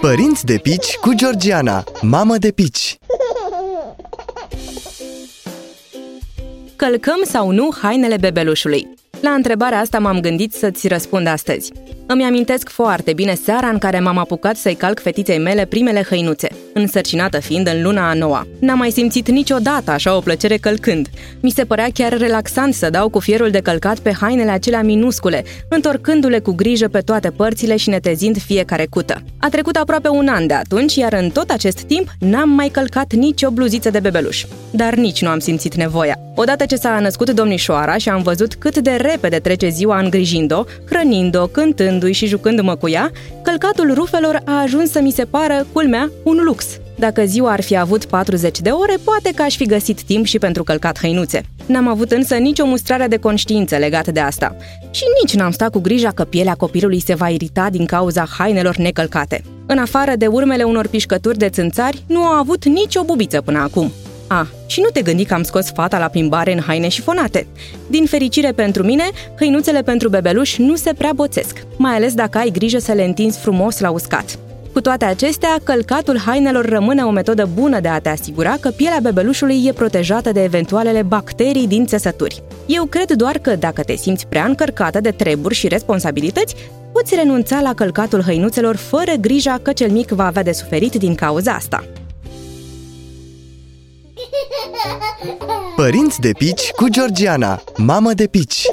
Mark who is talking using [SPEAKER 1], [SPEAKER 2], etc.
[SPEAKER 1] Părinți de pici cu Georgiana, mamă de pici
[SPEAKER 2] Călcăm sau nu hainele bebelușului? La întrebarea asta m-am gândit să-ți răspund astăzi. Îmi amintesc foarte bine seara în care m-am apucat să-i calc fetiței mele primele hăinuțe, însărcinată fiind în luna a noua. N-am mai simțit niciodată așa o plăcere călcând. Mi se părea chiar relaxant să dau cu fierul de călcat pe hainele acelea minuscule, întorcându-le cu grijă pe toate părțile și netezind fiecare cută. A trecut aproape un an de atunci, iar în tot acest timp n-am mai călcat nicio bluziță de bebeluș. Dar nici nu am simțit nevoia. Odată ce s-a născut domnișoara și am văzut cât de repede trece ziua îngrijind-o, hrănind-o, cântându-i și jucându-mă cu ea, călcatul rufelor a ajuns să mi se pară, culmea, un lux. Dacă ziua ar fi avut 40 de ore, poate că aș fi găsit timp și pentru călcat hăinuțe. N-am avut însă nicio mustrare de conștiință legată de asta. Și nici n-am stat cu grija că pielea copilului se va irita din cauza hainelor necălcate. În afară de urmele unor pișcături de țânțari, nu a avut nicio bubiță până acum. A, și nu te gândi că am scos fata la plimbare în haine șifonate. Din fericire pentru mine, hăinuțele pentru bebeluș nu se prea boțesc, mai ales dacă ai grijă să le întinzi frumos la uscat. Cu toate acestea, călcatul hainelor rămâne o metodă bună de a te asigura că pielea bebelușului e protejată de eventualele bacterii din țesături. Eu cred doar că dacă te simți prea încărcată de treburi și responsabilități, poți renunța la călcatul hăinuțelor fără grija că cel mic va avea de suferit din cauza asta.
[SPEAKER 1] Părinți de pici cu Georgiana, mamă de pici